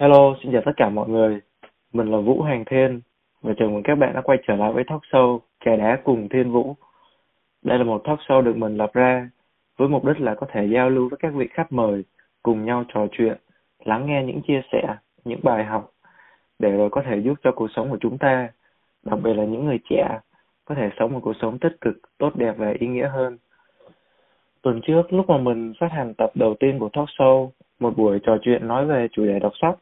Hello, xin chào tất cả mọi người. Mình là Vũ Hoàng Thiên và chào mừng các bạn đã quay trở lại với talk show Trà đá cùng Thiên Vũ. Đây là một talk show được mình lập ra với mục đích là có thể giao lưu với các vị khách mời, cùng nhau trò chuyện, lắng nghe những chia sẻ, những bài học để rồi có thể giúp cho cuộc sống của chúng ta, đặc biệt là những người trẻ, có thể sống một cuộc sống tích cực, tốt đẹp và ý nghĩa hơn. Tuần trước, lúc mà mình phát hành tập đầu tiên của talk show, một buổi trò chuyện nói về chủ đề đọc sách,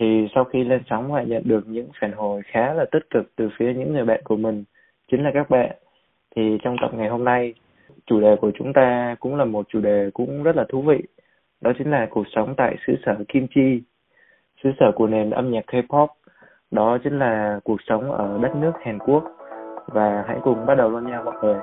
thì sau khi lên sóng lại nhận được những phản hồi khá là tích cực từ phía những người bạn của mình, chính là các bạn. Thì trong tập ngày hôm nay, chủ đề của chúng ta cũng là một chủ đề cũng rất là thú vị, đó chính là cuộc sống tại xứ sở Kim Chi, xứ sở của nền âm nhạc K-pop, đó chính là cuộc sống ở đất nước Hàn Quốc. Và hãy cùng bắt đầu luôn nha mọi người.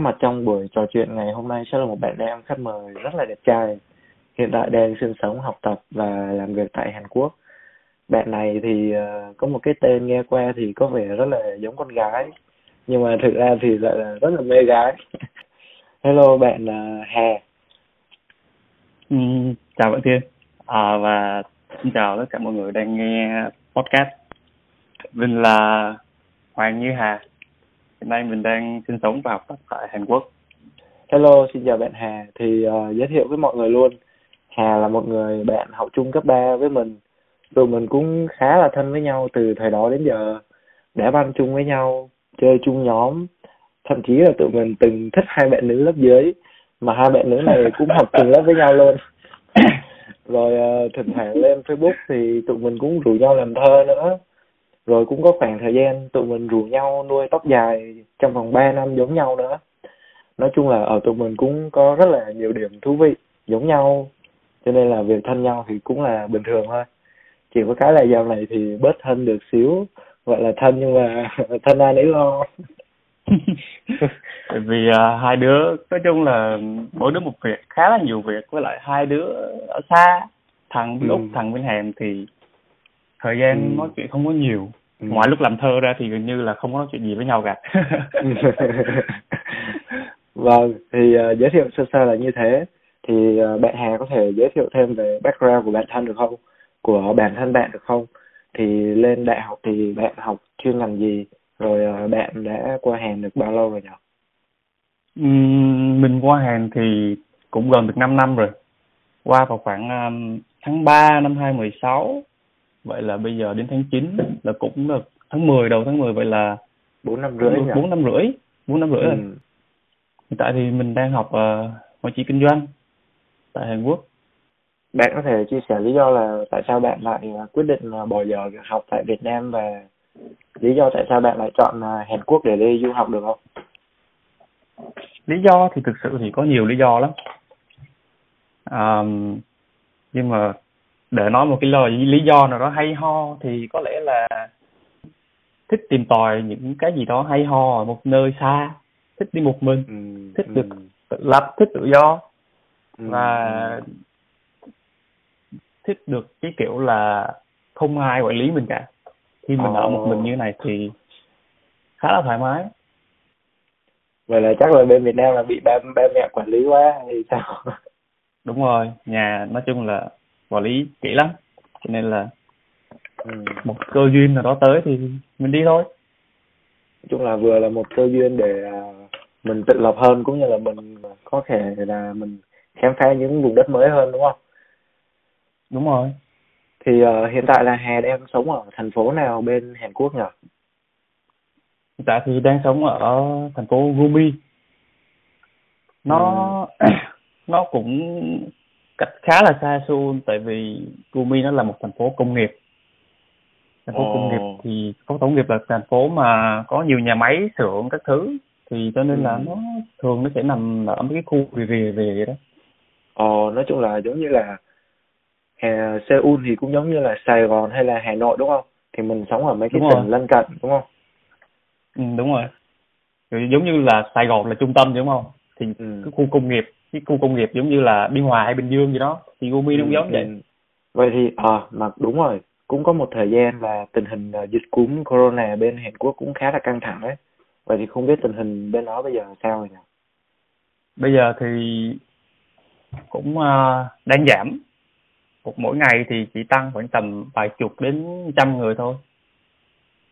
Mặt trong buổi trò chuyện ngày hôm nay sẽ là một bạn nam khách mời rất là đẹp trai. Hiện tại đang sinh sống, học tập và làm việc tại Hàn Quốc. Bạn này thì uh, có một cái tên nghe qua thì có vẻ rất là giống con gái. Nhưng mà thực ra thì lại là rất là mê gái. Hello bạn uh, Hà. Ừ, chào bạn Thiên à, và xin chào tất cả mọi người đang nghe podcast. Mình là Hoàng Như Hà. Hiện nay mình đang sinh sống và học tập tại Hàn Quốc. Hello, xin chào bạn Hà. Thì uh, giới thiệu với mọi người luôn. Hà là một người bạn học chung cấp 3 với mình. Tụi mình cũng khá là thân với nhau từ thời đó đến giờ. Đá banh chung với nhau, chơi chung nhóm. Thậm chí là tụi mình từng thích hai bạn nữ lớp dưới. Mà hai bạn nữ này cũng học cùng lớp với nhau luôn. Rồi uh, thỉnh thoảng lên Facebook thì tụi mình cũng rủ nhau làm thơ nữa rồi cũng có khoảng thời gian tụi mình rủ nhau nuôi tóc dài trong vòng 3 năm giống nhau nữa. Nói chung là ở tụi mình cũng có rất là nhiều điểm thú vị giống nhau cho nên là việc thân nhau thì cũng là bình thường thôi. Chỉ có cái là dạo này thì bớt thân được xíu gọi là thân nhưng mà thân ai nấy lo. Tại vì uh, hai đứa nói chung là mỗi đứa một việc khá là nhiều việc. Với lại hai đứa ở xa thằng bên ừ. úc thằng bên hàn thì thời gian ừ. nói chuyện không có nhiều ừ. ngoài lúc làm thơ ra thì gần như là không có nói chuyện gì với nhau cả. Vâng thì uh, giới thiệu sơ sơ là như thế. Thì uh, bạn Hà có thể giới thiệu thêm về background của bản thân được không? Của bản thân bạn được không? Thì lên đại học thì bạn học chuyên ngành gì? Rồi uh, bạn đã qua Hàn được bao lâu rồi nhỉ? Uhm, mình qua Hàn thì cũng gần được 5 năm rồi. Qua vào khoảng um, tháng 3 năm 2016 vậy là bây giờ đến tháng 9 là cũng được tháng 10 đầu tháng 10 vậy là bốn năm rưỡi bốn năm rưỡi bốn năm rưỡi ừ. rồi hiện tại thì mình đang học uh, quản trị kinh doanh tại Hàn Quốc bạn có thể chia sẻ lý do là tại sao bạn lại ờ, quyết định ờ, bỏ giờ học tại Việt Nam và lý do tại sao bạn lại chọn Hàn Quốc để đi du học được không? Lý do thì thực sự thì có nhiều lý do lắm. Um, nhưng mà để nói một cái lời lý do nào đó hay ho thì có lẽ là thích tìm tòi những cái gì đó hay ho ở một nơi xa. Thích đi một mình ừ, thích ừ. được tự lập thích tự do. Ừ, và ừ. thích được cái kiểu là không ai quản lý mình cả. Khi mình ở một mình như này thì khá là thoải mái. Vậy là chắc là bên Việt Nam là bị ba ba mẹ quản lý quá hay sao? Đúng rồi nhà nói chung là quản lý kỹ lắm cho nên là ừ. một cơ duyên nào đó tới thì mình đi thôi nói chung là vừa là một cơ duyên để à, mình tự lập hơn cũng như là mình có thể là mình khám phá những vùng đất mới hơn đúng không đúng rồi thì uh, hiện tại là Hà đang sống ở thành phố nào bên Hàn Quốc nhỉ? Hiện tại thì đang sống ở thành phố Gumi. Nó ừ. nó cũng cách khá là xa Seoul tại vì Gumi nó là một thành phố công nghiệp thành phố oh. công nghiệp thì có công nghiệp là thành phố mà có nhiều nhà máy xưởng các thứ thì cho nên ừ. là nó thường nó sẽ nằm ở mấy cái khu rìa rìa rìa vậy đó Ồ, nói chung là giống như là Hà, Seoul thì cũng giống như là Sài Gòn hay là Hà Nội đúng không? Thì mình sống ở mấy cái đúng tỉnh lân cận đúng không? Ừ, đúng rồi. Rồi giống như là Sài Gòn là trung tâm đúng không? Thì ừ. cái khu công nghiệp cái khu công nghiệp giống như là biên hòa hay bình dương gì đó thì Gumi ừ, cũng giống ừ. vậy. vậy thì à mà đúng rồi cũng có một thời gian là tình hình uh, dịch cúm corona bên Hàn Quốc cũng khá là căng thẳng đấy. Vậy thì không biết tình hình bên đó bây giờ sao rồi nhỉ bây giờ thì cũng uh, đang giảm. Một mỗi ngày thì chỉ tăng khoảng tầm vài chục đến trăm người thôi.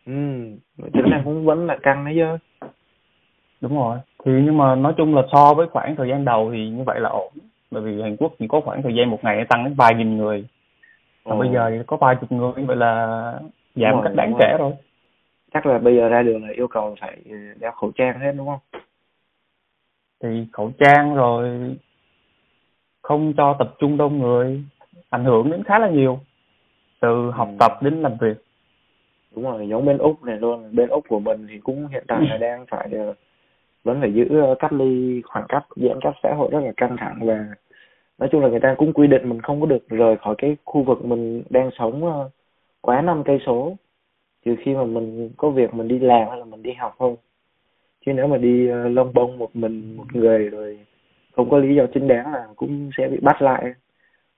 Ừ tính là cũng vẫn là căng đấy chứ đúng rồi. Thì nhưng mà nói chung là so với khoảng thời gian đầu thì như vậy là ổn. Bởi vì Hàn Quốc chỉ có khoảng thời gian một ngày tăng đến vài nghìn người. Còn bây giờ thì có vài chục người như vậy là giảm một cách đáng kể rồi. Chắc là bây giờ ra đường là yêu cầu phải đeo khẩu trang hết đúng không? Thì khẩu trang rồi không cho tập trung đông người ảnh hưởng đến khá là nhiều. Từ học ừ. tập đến làm việc. Đúng rồi giống bên úc này luôn. Bên úc của mình thì cũng hiện tại là đang phải ờ, vẫn phải giữ ờ, cách ly khoảng cách, giãn cách xã hội rất là căng thẳng và nói chung là người ta cũng quy định mình không có được rời khỏi cái khu vực mình đang sống ờ, quá năm cây số. Trừ khi mà mình có việc mình đi làm hay là mình đi học không chứ nếu mà đi ờ, lông bông một mình, một người rồi không có lý do chính đáng là cũng sẽ bị bắt lại.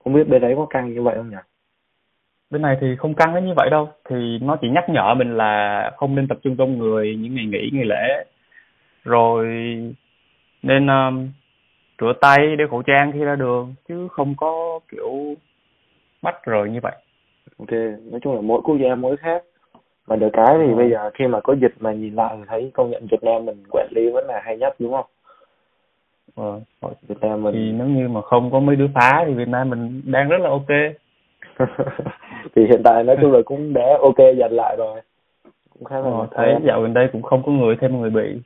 Không biết bên đấy có căng như vậy không nhỉ? Bên này thì không căng đến như vậy đâu. Thì nó chỉ nhắc nhở mình là không nên tập trung đông người những ngày nghỉ, ngày lễ rồi nên um, rửa tay đeo khẩu trang khi ra đường chứ không có kiểu bắt rồi như vậy. Ok nói chung là mỗi quốc gia mỗi khác. Mà được cái thì ừ. bây giờ khi mà có dịch mà nhìn lại thì thấy công nhận Việt Nam mình quản lý vẫn là hay nhất đúng không? Ờ, Việt Nam mình thì nếu như mà không có mấy đứa phá thì Việt Nam mình đang rất là ok. Thì hiện tại nói chung là cũng đã ok dần lại rồi. Cũng khá là ờ, thấy dạo gần đây cũng không có người thêm người bị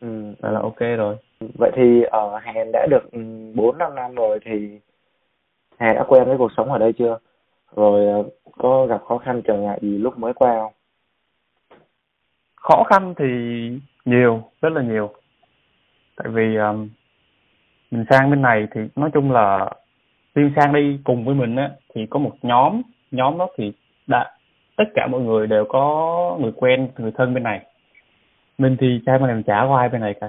ừ. là, là ok rồi. Vậy thì ở Hàn đã được ừ, bốn năm năm rồi thì Hàn đã quen với cuộc sống ở đây chưa? Rồi ờ, có gặp khó khăn trở ngại gì lúc mới qua không? Khó khăn thì nhiều rất là nhiều. Tại vì um, mình sang bên này thì nói chung là tiên sang đi cùng với mình á thì có một nhóm nhóm đó thì đã tất cả mọi người đều có người quen người thân bên này mình thì trai mình chả có ai bên này cả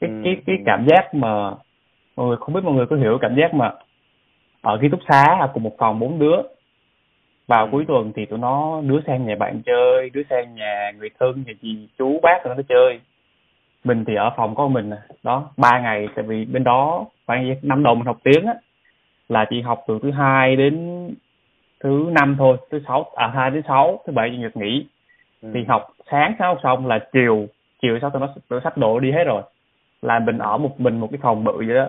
cái ừ. cái cái cảm giác mà mọi người không biết mọi người có hiểu cảm giác mà ở ký túc xá cùng một phòng bốn đứa vào ừ. cuối tuần thì tụi nó đứa sang nhà bạn chơi đứa sang nhà người thân nhà gì chú bác tụi nó chơi mình thì ở phòng có mình đó ba ngày tại vì bên đó khoảng năm đầu mình học tiếng á là chỉ học từ thứ hai đến thứ năm thôi thứ sáu à hai đến sáu thứ bảy chủ nhật nghỉ ừ. thì học sáng học xong là chiều chiều sau tụi nó tụi sách đồ đi hết rồi. Là mình ở một mình một cái phòng bự vậy đó.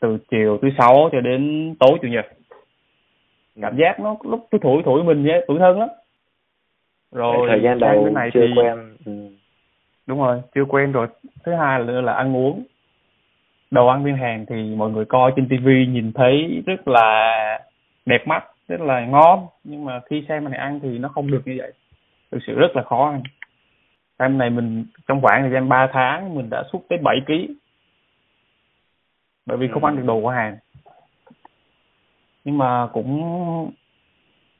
Từ chiều thứ sáu cho đến tối chủ nhật. Cảm giác nó lúc tôi thủi thủi mình vậy tuổi thân lắm. Rồi thời gian đầu này chưa thì, quen ừ. đúng rồi chưa quen rồi. Thứ hai là là ăn uống. Đồ ăn bên Hàn thì mọi người coi trên tivi nhìn thấy rất là đẹp mắt rất là ngon. Nhưng mà khi xem này ăn thì nó không được như vậy thực sự rất là khó ăn. Em này mình trong khoảng thời gian 3 tháng mình đã xuất tới 7 kg bởi vì không ăn được đồ của Hàn nhưng mà cũng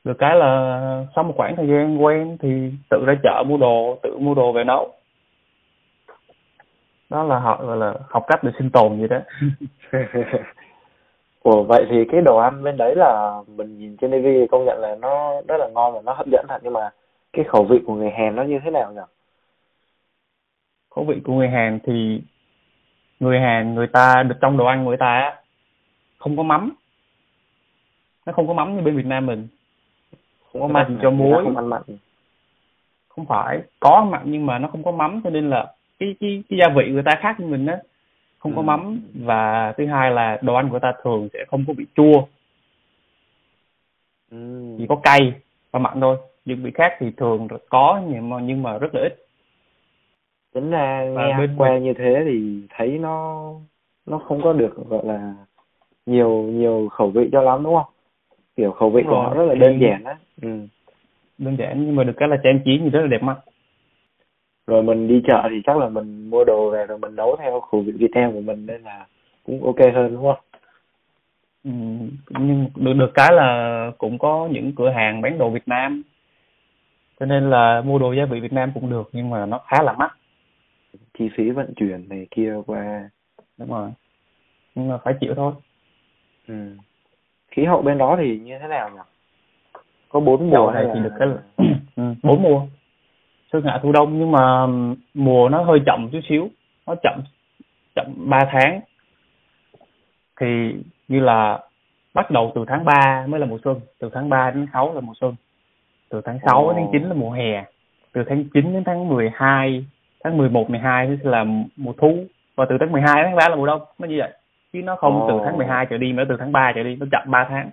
được cái là sau một khoảng thời gian quen thì tự ra chợ mua đồ tự mua đồ về nấu. Đó là họ gọi là học cách để sinh tồn vậy đó. Ủa vậy thì cái đồ ăn bên đấy là mình nhìn trên TV công nhận là nó rất là ngon và nó hấp dẫn thật. Nhưng mà cái khẩu vị của người Hàn nó như thế nào nhỉ? Khẩu vị của người Hàn thì người Hàn người ta được trong đồ ăn người ta không có mắm. Nó không có mắm như bên Việt Nam mình. Không có mặn cho muối. không ăn mặn. Không phải có mặn nhưng mà nó không có mắm cho nên là cái cái cái gia vị người ta khác với mình á không ừ. có mắm. Và thứ hai là đồ ăn của ta thường sẽ không có bị chua. Ừ. chỉ có cay và mặn thôi những vị khác thì thường có nhưng mà nhưng mà rất là ít tính ra nghe bên qua như thế thì thấy nó nó không có được gọi là nhiều nhiều khẩu vị cho lắm đúng không kiểu khẩu vị đúng của rồi. họ rất là đơn giản á ừ. đơn giản nhưng mà được cái là trang trí thì rất là đẹp mắt rồi mình đi chợ thì chắc là mình mua đồ về rồi mình nấu theo khẩu vị Việt Nam của mình nên là cũng ok hơn đúng không? Ừ, nhưng được được cái là cũng có những cửa hàng bán đồ Việt Nam cho nên là mua đồ gia vị Việt Nam cũng được nhưng mà nó khá là mắc. Chi phí vận chuyển này kia qua. Đúng rồi. Nhưng mà phải chịu thôi. Ừ. khí hậu bên đó thì như thế nào nhỉ? Có bốn mùa này thì được cái ừ, bốn mùa. Xuân hạ thu đông nhưng mà mùa nó hơi chậm chút xíu. Nó chậm chậm ba tháng. Thì như là bắt đầu từ tháng 3 mới là mùa xuân từ tháng 3 đến 6 là mùa xuân từ tháng 6 oh. đến 9 là mùa hè. Từ tháng 9 đến tháng 12 tháng 11 12 thì là mùa thu. Và từ tháng 12 đến tháng 3 là mùa đông. Nó như vậy. Chứ nó không oh. từ tháng 12 trở đi mà từ tháng 3 trở đi nó chậm 3 tháng.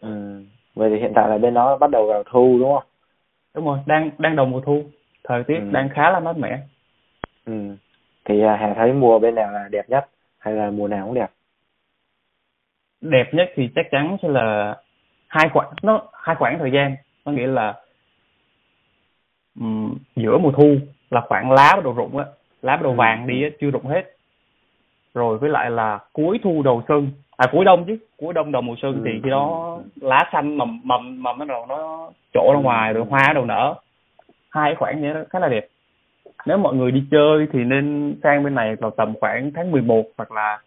Ừ. vậy thì hiện tại là bên đó bắt đầu vào thu đúng không? Đúng rồi. Đang đang đầu mùa thu. Thời tiết ừ. đang khá là mát mẻ. Ừ. Thì à, hà thấy mùa bên nào là đẹp nhất? Hay là mùa nào cũng đẹp? Đẹp nhất thì chắc chắn sẽ là hai khoảng nó hai khoảng thời gian có nghĩa là um, giữa mùa thu là khoảng lá bắt đầu rụng á. Lá bắt đầu ừ. vàng đi á chưa rụng hết. Rồi với lại là cuối thu đầu xuân à cuối đông chứ cuối đông đầu mùa xuân ừ. thì khi đó lá xanh mầm mầm mầm nó đầu nó trổ ra ngoài rồi hoa đầu nở. Hai khoảng như đó khá là đẹp. Nếu mọi người đi chơi thì nên sang bên này vào tầm khoảng tháng 11 hoặc là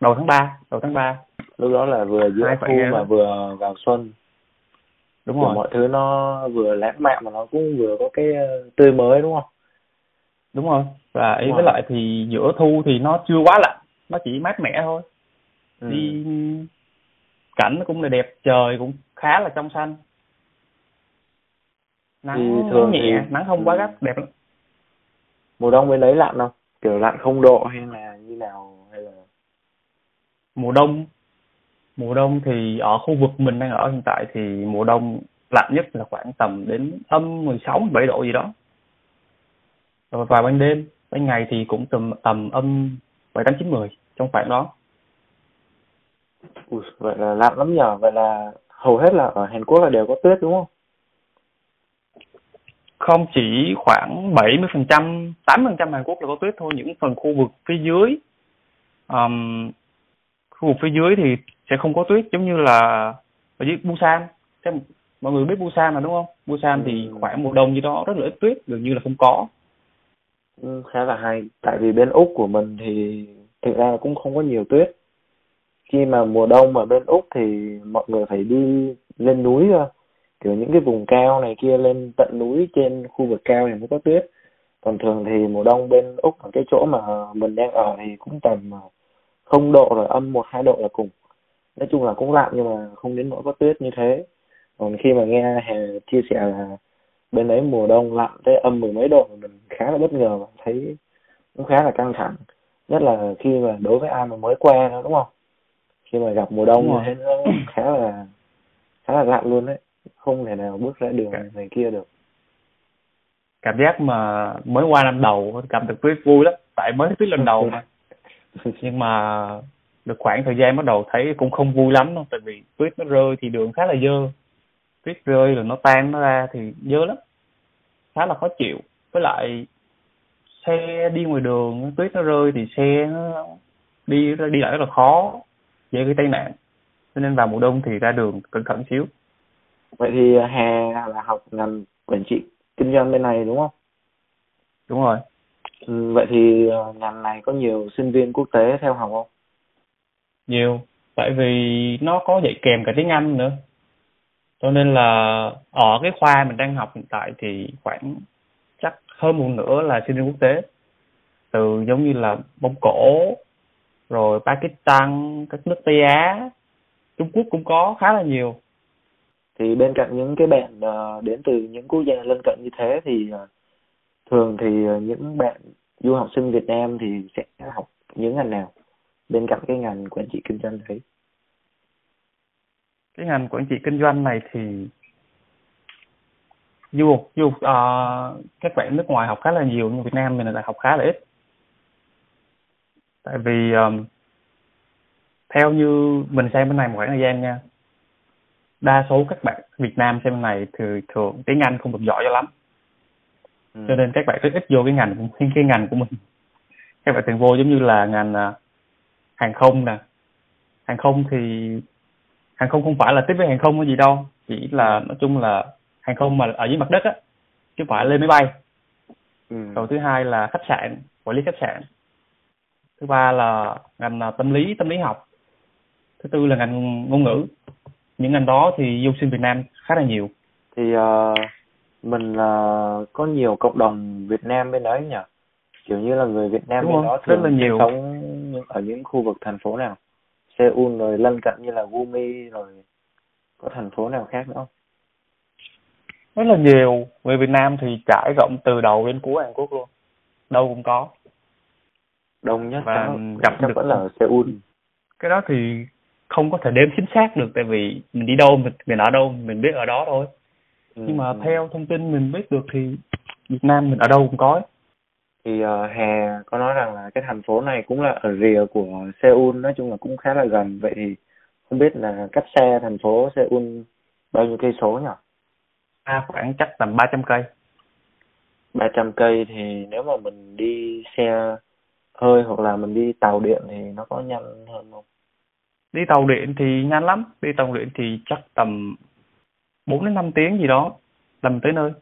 đầu tháng 3 đầu tháng 3 lúc đó là vừa giữa thu mà vừa vào xuân đúng rồi. mọi thứ nó vừa lãng mạn mà nó cũng vừa có cái ờ, tươi mới đúng không? Đúng rồi. Và ý với lại thì giữa thu thì nó chưa quá lạnh nó chỉ mát mẻ thôi. Ừ. đi cảnh nó cũng là đẹp trời cũng khá là trong xanh. Nắng thì thường nhẹ thì... nắng không quá gắt đẹp lắm. Mùa đông bên đấy lạnh không? Kiểu lạnh không độ hay là như nào hay là mùa đông mùa đông thì ở khu vực mình đang ở hiện tại thì mùa đông lạnh nhất là khoảng tầm đến âm 16 17 độ gì đó. Rồi vào ban đêm ban ngày thì cũng tầm tầm âm 7 8 9 10 trong khoảng đó. Ui, vậy là lạnh lắm nhờ. Vậy là hầu hết là ở Hàn Quốc là đều có tuyết đúng không? Không chỉ khoảng 70% 8% Hàn Quốc là có tuyết thôi. Những phần khu vực phía dưới um, khu vực phía dưới thì sẽ không có tuyết giống như là ở dưới Busan. Thế mọi người biết Busan mà đúng không? Busan ừ. thì khoảng mùa đông như đó rất là ít tuyết gần như là không có. Ừ, khá là hay. Tại vì bên úc của mình thì thực ra cũng không có nhiều tuyết khi mà mùa đông ở bên úc thì mọi người phải đi lên núi thôi. Kiểu những cái vùng cao này kia lên tận núi trên khu vực cao thì mới có tuyết còn thường thì mùa đông bên úc ở cái chỗ mà mình đang ở thì cũng tầm không độ rồi âm một hai độ là cùng nói chung là cũng lạnh nhưng mà không đến nỗi có tuyết như thế. Còn khi mà nghe hè chia sẻ là bên đấy mùa đông lạnh tới âm mười mấy độ mình khá là bất ngờ và thấy cũng khá là căng thẳng. Nhất là khi mà đối với ai mà mới qua đó đúng không? Khi mà gặp mùa đông như thế nó khá là khá là lạnh luôn đấy. Không thể nào bước ra đường này kia được. Cảm giác mà mới qua năm đầu cảm được tuyết vui lắm. Tại mới tuyết lần đầu mà. Nhưng mà được khoảng thời gian bắt đầu thấy cũng không vui lắm đâu tại vì tuyết nó rơi thì đường khá là dơ. Tuyết rơi rồi nó tan nó ra thì dơ lắm. Khá là khó chịu. Với lại xe đi ngoài đường tuyết nó rơi thì xe nó đi đi lại rất là khó dễ gây tai nạn. Cho nên vào mùa đông thì ra đường cẩn thận xíu. Vậy thì hè là học ngành quản trị kinh doanh bên này đúng không? Đúng rồi. Ừ, vậy thì ờ, ngành này có nhiều sinh viên quốc tế theo học không nhiều. Tại vì nó có dạy kèm cả tiếng anh nữa. Cho nên là ở cái khoa mình đang học hiện tại thì khoảng chắc hơn một nửa là sinh viên quốc tế. Từ giống như là mông cổ rồi pakistan các nước tây á trung quốc cũng có khá là nhiều. Thì bên cạnh những cái bạn uh, đến từ những quốc gia lân cận như thế thì uh, thường thì uh, những bạn du học sinh Việt Nam thì sẽ học những ngành nào? Bên cạnh cái ngành quản trị kinh doanh đấy? Cái ngành quản trị kinh doanh này thì du du uh, các bạn nước ngoài học khá là nhiều nhưng Việt Nam mình lại học khá là ít. Tại vì um, theo như mình xem bên này một khoảng thời gian nha đa số các bạn Việt Nam xem này thì thường tiếng Anh không được giỏi cho lắm. Ừ. cho nên các bạn rất ít vô cái ngành cái, cái ngành của mình. Các bạn thường vô giống như là ngành uh, hàng không nè. Hàng không thì hàng không không phải là tiếp với hàng không cái gì đâu. Chỉ là nói chung là hàng không mà ở dưới mặt đất á chứ phải lên máy bay. Ừ. rồi thứ hai là khách sạn quản lý khách sạn. Thứ ba là ngành à, tâm lý tâm lý học. Thứ tư là ngành ngôn ngữ. Những ngành đó thì du sinh Việt Nam khá là nhiều. Thì uh, mình uh, có nhiều cộng đồng Việt Nam bên đấy nhỉ kiểu như là người Việt Nam Đúng đó Rất là nhiều. sống ở những khu vực thành phố nào? Seoul rồi lân cận như là Gumi rồi có thành phố nào khác nữa không? Rất là nhiều. Người Việt Nam thì trải rộng từ đầu đến cuối Hàn Quốc luôn. Đâu cũng có. Đông nhất Và gặp chắc được- vẫn là ở Seoul. Cái đó thì không có thể đếm chính xác được tại vì mình đi đâu mình, mình ở đâu mình biết ở đó thôi. Ừ, nhưng mà ừ. theo thông tin mình biết được thì Việt Nam mình ở đâu cũng có thì uh, Hà có nói rằng là cái thành phố này cũng là ở rìa của Seoul nói chung là cũng khá là gần. Vậy thì không biết là cách xe thành phố Seoul bao nhiêu cây số nhỉ? À, khoảng chắc tầm 300 cây. 300 cây thì nếu mà mình đi xe hơi hoặc là mình đi tàu điện thì nó có nhanh hơn không? Đi tàu điện thì nhanh lắm. Đi tàu điện thì chắc tầm 4 đến 5 tiếng gì đó tầm tới nơi.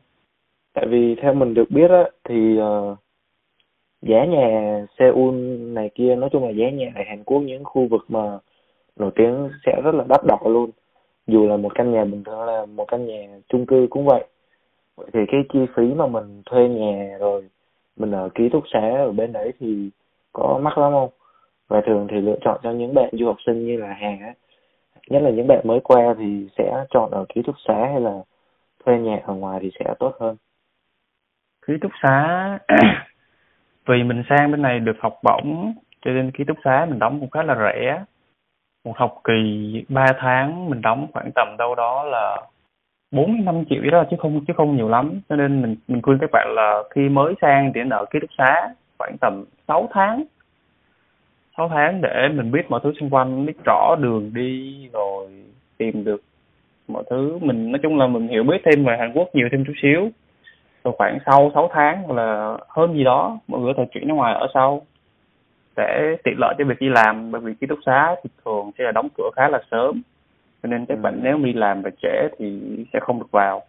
Tại vì theo mình được biết á thì ờ, giá nhà Seoul này kia, nói chung là giá nhà tại Hàn Quốc, những khu vực mà nổi tiếng sẽ rất là đắt đỏ luôn. Dù là một căn nhà bình thường là một căn nhà chung cư cũng vậy. Vậy thì cái chi phí mà mình thuê nhà rồi mình ở ký túc xá ở bên đấy thì có mắc lắm không? Và thường thì lựa chọn cho những bạn du học sinh như là Hà á. Nhất là những bạn mới qua thì sẽ chọn ở ký túc xá hay là thuê nhà ở ngoài thì sẽ tốt hơn. Ký túc xá vì mình sang bên này được học bổng, cho nên ký túc xá mình đóng cũng khá là rẻ. Một học kỳ 3 tháng, mình đóng khoảng tầm đâu đó là bốn năm triệu đó, chứ không chứ không nhiều lắm. Cho nên mình mình khuyên các bạn là khi mới sang thì nợ ở ký túc xá, khoảng tầm 6 tháng. 6 tháng để mình biết mọi thứ xung quanh, biết rõ đường đi, rồi tìm được mọi thứ. Mình, nói chung là mình hiểu biết thêm về Hàn Quốc nhiều thêm chút xíu rồi khoảng sau 6 tháng hoặc là hơn gì đó mọi người có thể chuyển ra ngoài ở sau để tiện lợi cho việc đi làm bởi vì ký túc xá thì thường sẽ là đóng cửa khá là sớm cho nên các Ừ. bạn nếu đi làm về trễ thì sẽ không được vào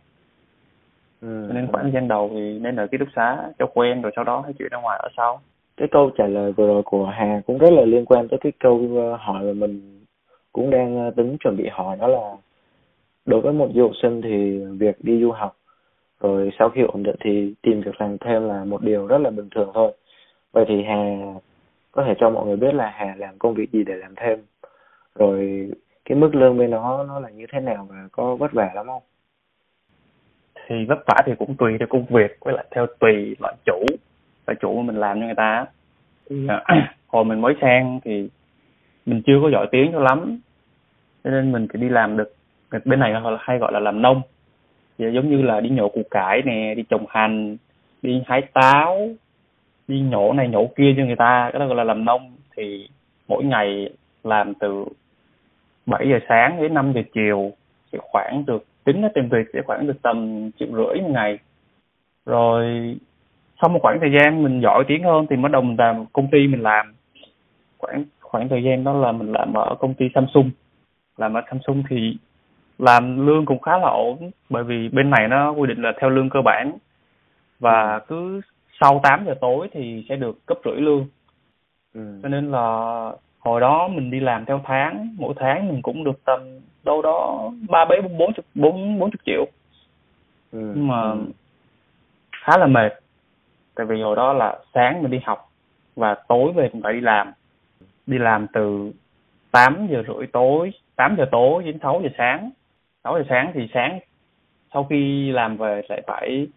ừ. cho nên khoảng thời gian đầu thì nên ở ký túc xá cho quen rồi sau đó hãy chuyển ra ngoài ở sau cái câu trả lời vừa rồi của Hà cũng rất là liên quan tới cái câu ờ, hỏi mà mình cũng đang ờ, tính chuẩn bị hỏi đó là đối với một du học sinh thì việc đi du học rồi sau khi ổn định thì tìm việc làm thêm là một điều rất là bình thường thôi. Vậy thì Hà có thể cho mọi người biết là Hà làm công việc gì để làm thêm? Rồi cái mức lương bên đó nó là như thế nào và có vất vả lắm không? Thì vất vả thì cũng tùy theo công việc với lại theo tùy loại chủ loại chủ mà mình làm cho người ta. Thì à, hồi mình mới sang thì mình chưa có giỏi tiếng cho lắm cho nên mình chỉ đi làm được bên này hay gọi là làm nông Dạ, giống như là đi nhổ củ cải nè, đi trồng hành, đi hái táo, đi nhổ này nhổ kia cho người ta, cái đó gọi là làm nông. Thì mỗi ngày làm từ 7 giờ sáng đến 5 giờ chiều, thì khoảng được, tính ra tiền việc sẽ khoảng được tầm triệu rưỡi một ngày. Rồi, sau một khoảng thời gian mình giỏi tiếng hơn thì bắt đầu mình làm công ty mình làm. Khoảng khoảng thời gian đó là mình làm ở công ty Samsung. Làm ở Samsung thì làm lương cũng khá là ổn bởi vì bên này nó quy định là theo lương cơ bản. Và cứ sau 8 giờ tối thì sẽ được cấp rưỡi lương. Ừ. cho nên là hồi đó mình đi làm theo tháng mỗi tháng mình cũng được tầm đâu đó ba mấy bốn chục bốn bốn chục triệu. Ừ. nhưng mà ừ. khá là mệt. Tại vì hồi đó là sáng mình đi học và tối về mình phải đi làm. Đi làm từ 8 giờ rưỡi tối 8 giờ tối đến 6 giờ sáng 6 giờ sáng thì sáng, sau khi làm về lại phải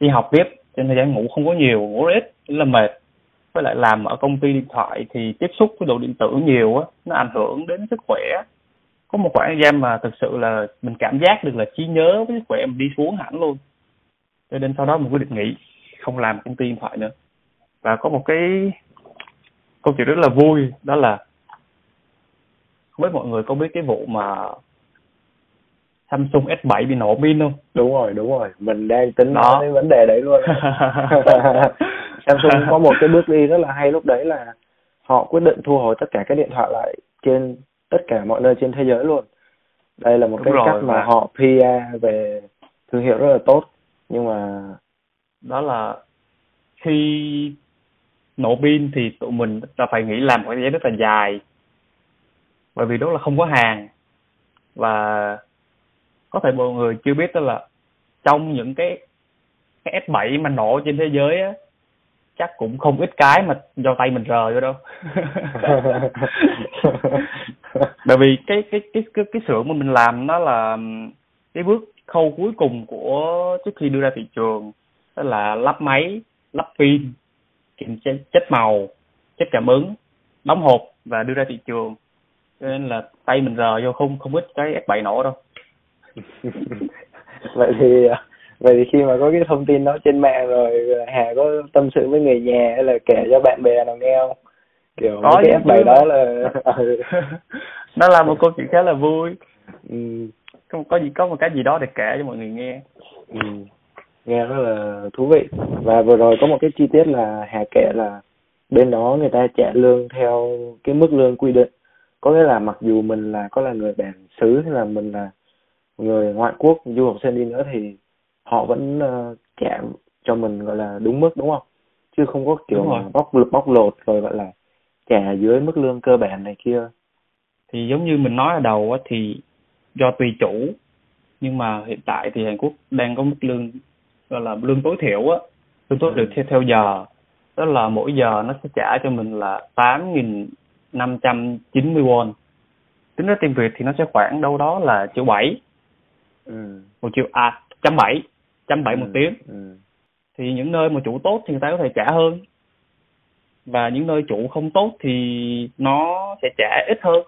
đi học tiếp trên thời gian ngủ không có nhiều, ngủ ít, rất là mệt. Với lại làm ở công ty điện thoại thì tiếp xúc với đồ điện tử nhiều á, nó ảnh hưởng đến sức khỏe. Có một khoảng thời gian mà thực sự là mình cảm giác được là trí nhớ với sức khỏe mình đi xuống hẳn luôn. Cho nên sau đó mình quyết định nghỉ, không làm công ty điện thoại nữa. Và có một cái câu chuyện rất là vui, đó là không biết mọi người có biết cái vụ mà Samsung S7 bị nổ pin không? đúng rồi đúng rồi. Mình đang tính Đó. nói vấn đề đấy luôn. Samsung có một cái bước đi rất là hay lúc đấy là họ quyết định thu hồi tất cả các điện thoại lại trên tất cả mọi nơi trên thế giới luôn. Đây là một Đúng cái rồi, cách mà và- họ PR về thương hiệu rất là tốt. Nhưng mà đó là khi nổ pin thì tụi mình là phải nghĩ làm một cái giấy rất là dài. Bởi vì đó là không có hàng. Và có thể mọi người chưa biết đó là trong những cái cái S7 mà nổ trên thế giới á, chắc cũng không ít cái mà do tay mình rờ vô đâu. Bởi vì cái cái cái cái cái xưởng mà mình làm nó là cái bước khâu cuối cùng của trước khi đưa ra thị trường, đó là lắp máy, lắp pin, kiểm tra chất màu, chất cảm ứng, đóng hộp và đưa ra thị trường. Cho nên là tay mình rờ vô không không ít cái S7 nổ đâu. vậy thì vậy thì khi mà có cái thông tin đó trên mạng rồi Hà có tâm sự với người nhà hay là kể cho bạn bè nào nghe không? Kiểu có cái S7 đó là nó là một câu chuyện khá là vui. Ừ. có gì có một cái gì đó để kể cho mọi người nghe. Ừ. nghe rất là thú vị. Và vừa rồi có một cái chi tiết là Hà kể là bên đó người ta trả lương theo cái mức lương quy định. Có nghĩa là mặc dù mình là có là người bản xứ hay là mình là người ngoại quốc du học sinh đi nữa thì họ vẫn uh, trả cho mình gọi là đúng mức đúng không? Chứ không có kiểu bóc bóc lột rồi gọi là trả dưới mức lương cơ bản này kia. Thì giống như mình nói ở đầu á thì do tùy chủ. Nhưng mà hiện tại thì Hàn Quốc đang có mức lương gọi là lương tối thiểu á. Lương tối thiểu ừ. theo theo giờ. Đó là mỗi giờ nó sẽ trả cho mình là tám nghìn năm trăm chín mươi won. Tính ra tiền Việt thì nó sẽ khoảng đâu đó là triệu bảy ừ. một triệu à trăm bảy trăm bảy một ừ. tiếng ừ. thì những nơi mà chủ tốt thì người ta có thể trả hơn và những nơi chủ không tốt thì nó sẽ trả ít hơn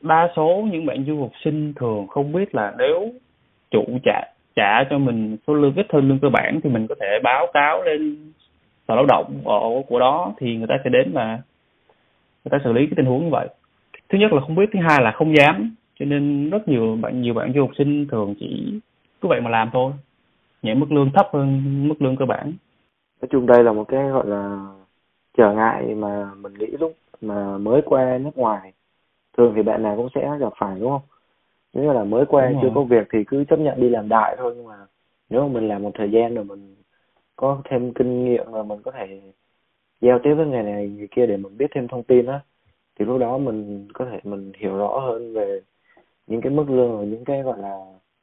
đa số những bạn du học sinh thường không biết là nếu chủ trả trả cho mình số lương ít hơn lương cơ bản thì mình có thể báo cáo lên sở lao động ở của đó thì người ta sẽ đến và người ta xử lý cái tình huống như vậy thứ nhất là không biết thứ hai là không dám cho nên rất nhiều bạn nhiều bạn du học sinh thường chỉ cứ vậy mà làm thôi. Nhận mức lương thấp hơn mức lương cơ bản. Nói chung đây là một cái gọi là trở ngại mà mình nghĩ lúc mà mới qua nước ngoài. Thường thì bạn nào cũng sẽ gặp phải đúng không? Nếu là mới qua chưa có việc thì cứ chấp nhận đi làm đại thôi nhưng mà nếu mà mình làm một thời gian rồi mình có thêm kinh nghiệm và mình có thể giao tiếp với người này người kia để mình biết thêm thông tin á thì lúc đó mình có thể mình hiểu rõ hơn về những cái mức lương và những cái gọi là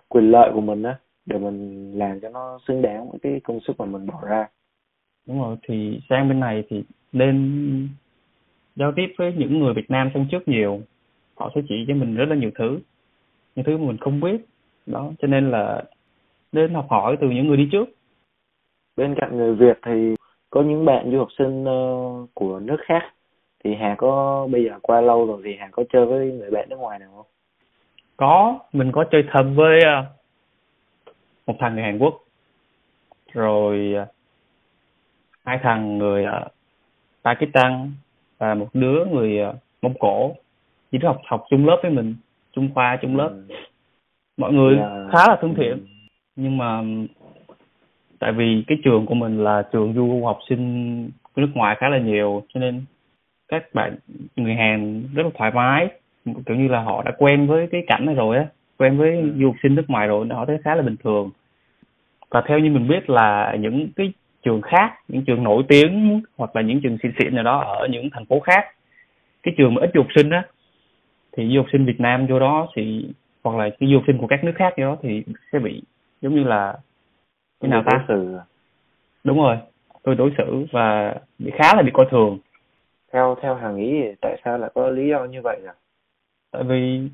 quyền lợi của mình á để mình làm cho nó xứng đáng với cái công sức mà mình bỏ ra. Đúng rồi thì sang bên này thì nên giao tiếp với những người Việt Nam sang trước nhiều. Họ sẽ chỉ cho mình rất là nhiều thứ những thứ mà mình không biết. Đó cho nên là nên học hỏi từ những người đi trước. Bên cạnh người Việt thì có những bạn du học sinh uh, của nước khác. Thì Hà có bây giờ qua lâu rồi thì Hà có chơi với người bạn nước ngoài nào không? Có, mình có chơi thân với uh, một thằng người Hàn Quốc rồi uh, hai thằng người uh, Pakistan và một đứa người Mông Cổ chỉ học học chung lớp với mình chung khoa chung lớp ừ. mọi người yeah. Khá là thân thiện ừ. nhưng mà tại vì cái trường của mình là trường du học sinh nước ngoài khá là nhiều cho nên các bạn người Hàn rất là thoải mái kiểu như là họ đã quen với cái cảnh này rồi á quen với ừ. du học sinh nước ngoài rồi họ thấy khá là bình thường và theo như mình biết là những cái trường khác những trường nổi tiếng hoặc là những trường xịn xịn nào đó ở những thành phố khác cái trường mà ít du học sinh á thì du học sinh Việt Nam vô đó thì hoặc là cái du học sinh của các nước khác vô đó thì sẽ bị giống như là cái nào ta xử à? đúng rồi tôi đối xử và bị khá là bị coi thường theo theo hàng nghĩ tại sao lại có lý do như vậy à tại vì